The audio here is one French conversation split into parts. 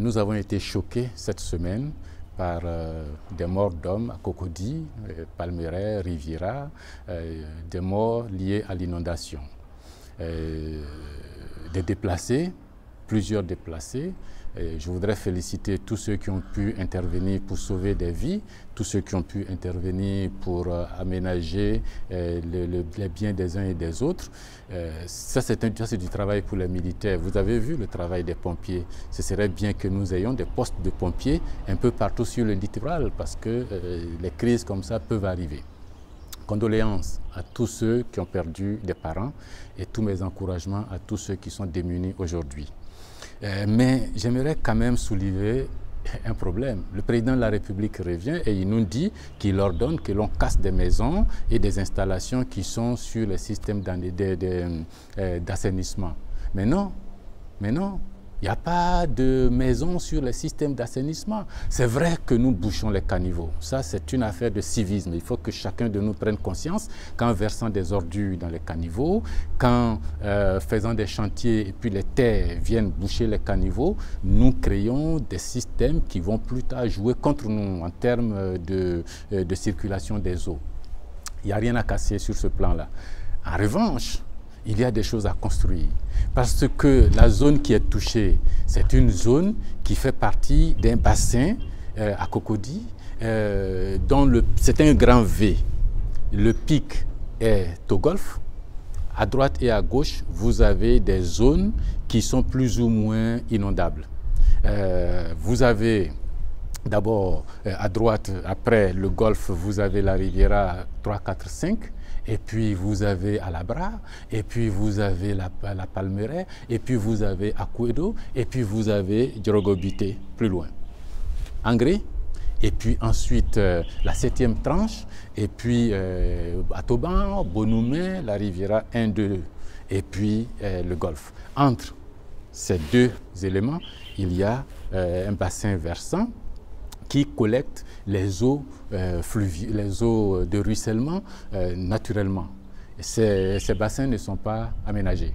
nous avons été choqués cette semaine par euh, des morts d'hommes à Cocody, euh, Palmeraie, Riviera, euh, des morts liés à l'inondation. des déplacés, plusieurs déplacés, je voudrais féliciter tous ceux qui ont pu intervenir pour sauver des vies, tous ceux qui ont pu intervenir pour euh, aménager euh, les biens des uns et des autres. Euh, ça, c'est du travail pour les militaires. Vous avez vu le travail des pompiers. Ce serait bien que nous ayons des postes de pompiers un peu partout sur le littoral parce que les crises comme ça peuvent arriver. Condoléances à tous ceux qui ont perdu des parents et tous mes encouragements à tous ceux qui sont démunis aujourd'hui. Euh, mais j'aimerais quand même soulever un problème. Le président de la République revient et il nous dit qu'il ordonne que l'on casse des maisons et des installations qui sont sur le système euh, d'assainissement. Mais non, mais non, il n'y a pas de maison sur le système d'assainissement. C'est vrai que nous bouchons les caniveaux. Ça, c'est une affaire de civisme. Il faut que chacun de nous prenne conscience qu'en versant des ordures dans les caniveaux, qu'en euh, faisant des chantiers et puis les terres viennent boucher les caniveaux, nous créons des systèmes qui vont plus tard jouer contre nous en termes de, euh, de circulation des eaux. Il n'y a rien à casser sur ce plan-là. En revanche, il y a des choses à construire. Parce que la zone qui est touchée, c'est une zone qui fait partie d'un bassin euh, à Cocody, euh, c'est un grand V. Le pic est au golfe. À droite et à gauche, vous avez des zones qui sont plus ou moins inondables. Euh, vous avez d'abord à droite, après le golfe, vous avez la Riviera 3, 4, 5 et puis vous avez Alabra, et puis vous avez la, la Palmeraie, et puis vous avez Akuedo, et puis vous avez Djorogobité, plus loin. Angri, et puis ensuite euh, la septième tranche, et puis euh, Atoban, Bonoumé, la Riviera 1, 2, et puis euh, le Golfe. Entre ces deux éléments, il y a un bassin versant qui collecte les eaux, euh, les eaux de ruissellement euh, naturellement. ces, bassins ne sont pas aménagés.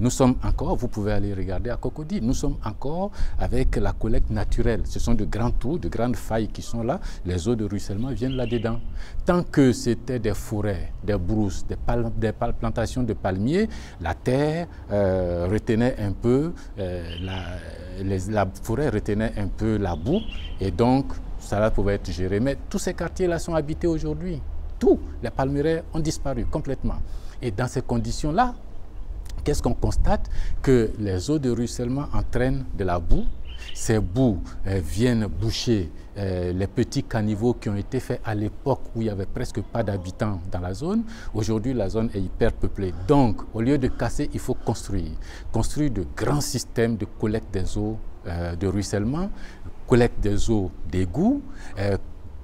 Nous sommes encore, vous pouvez aller regarder à Cocody, nous sommes encore avec la collecte naturelle. Ce sont de grands trous, de grandes failles qui sont là. Les eaux de ruissellement viennent là-dedans. Tant que c'était des forêts, des brousses, des, plantations de palmiers, la terre euh, retenait un peu, la, la forêt retenait un peu la boue et donc ça pouvait être géré. Mais tous ces quartiers-là sont habités aujourd'hui. Tous les palmeraie ont disparu complètement. Et dans ces conditions-là, qu'est-ce qu'on constate? Que les eaux de ruissellement entraînent de la boue. Ces boues euh, viennent boucher euh, les petits caniveaux qui ont été faits à l'époque où il n'y avait presque pas d'habitants dans la zone. Aujourd'hui, la zone est hyper peuplée. Donc, au lieu de casser, il faut construire. Construire de grands systèmes de collecte des eaux euh, de ruissellement, collecte des eaux d'égout, euh,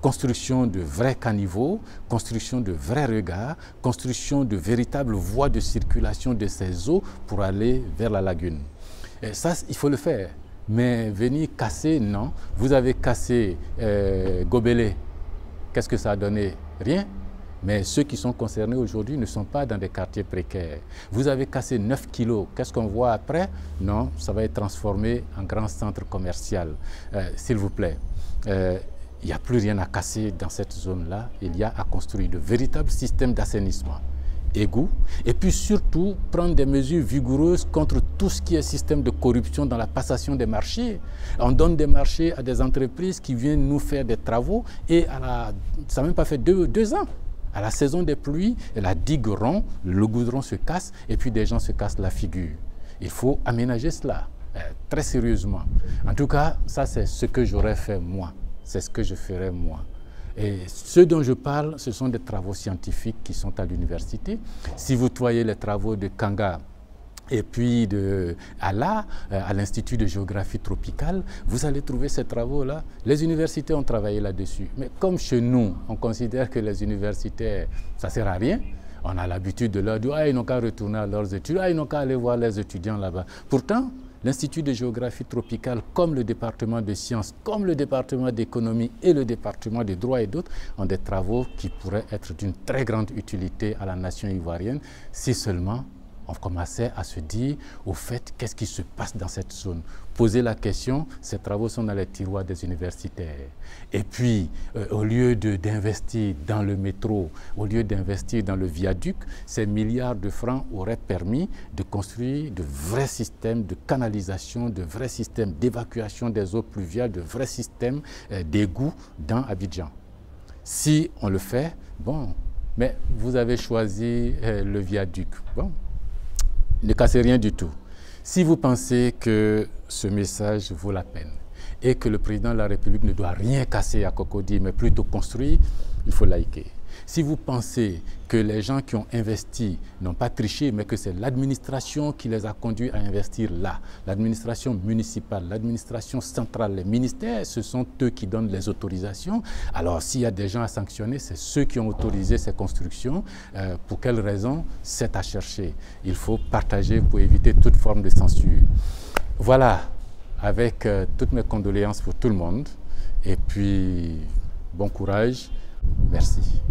construction de vrais caniveaux, construction de vrais regards, construction de véritables voies de circulation de ces eaux pour aller vers la lagune. Ça, il faut le faire. Mais venir casser, non. Vous avez cassé euh, Gobelé. Qu'est-ce que ça a donné? Rien. Mais ceux qui sont concernés aujourd'hui ne sont pas dans des quartiers précaires. Vous avez cassé 9 kilos. Qu'est-ce qu'on voit après? Non, ça va être transformé en grand centre commercial. Euh, s'il vous plaît, euh, il n'y a plus rien à casser dans cette zone-là. Il y a à construire de véritables systèmes d'assainissement égaux, et puis surtout prendre des mesures vigoureuses contre tout ce qui est système de corruption dans la passation des marchés. On donne des marchés à des entreprises qui viennent nous faire des travaux et ça n'a même pas fait deux, deux ans. À la saison des pluies, la digue rompt, le goudron se casse et puis des gens se cassent la figure. Il faut aménager cela euh, très sérieusement. En tout cas, ça c'est ce que j'aurais fait moi. C'est ce que je ferais moi. Et ce dont je parle, ce sont des travaux scientifiques qui sont à l'université. Si vous voyez les travaux de Kanga, et puis de, là, euh, à l'Institut de géographie tropicale, vous allez trouver ces travaux-là. Les universités ont travaillé là-dessus. Mais comme chez nous, on considère que les universités, ça ne sert à rien, on a l'habitude de leur dire, ah, ils n'ont qu'à retourner à leurs études, ah, ils n'ont qu'à aller voir les étudiants là-bas. Pourtant, l'Institut de géographie tropicale, comme le département de sciences, comme le département d'économie et le département de droit et d'autres, ont des travaux qui pourraient être d'une très grande utilité à la nation ivoirienne. Si seulement on commençait à se dire, au fait, qu'est-ce qui se passe dans cette zone? Poser la question, ces travaux sont dans les tiroirs des universitaires. Et puis, euh, au lieu d'investir dans le métro, au lieu d'investir dans le viaduc, ces milliards de francs auraient permis de construire de vrais systèmes de canalisation, de vrais systèmes d'évacuation des eaux pluviales, de vrais systèmes euh, d'égouts dans Abidjan. Si on le fait, bon, mais vous avez choisi euh, le viaduc. Bon, ne cassez rien du tout. Si vous pensez que ce message vaut la peine et que le président de la République ne doit rien casser à Cocody, mais plutôt construire, il faut liker. Si vous pensez que les gens qui ont investi n'ont pas triché, mais que c'est l'administration qui les a conduits à investir là, l'administration municipale, l'administration centrale, les ministères, ce sont eux qui donnent les autorisations. Alors s'il y a des gens à sanctionner, c'est ceux qui ont autorisé ces constructions. Euh, pour quelles raisons C'est à chercher. Il faut partager pour éviter toute forme de censure. Voilà, avec euh, toutes mes condoléances pour tout le monde. Et puis, bon courage. Merci.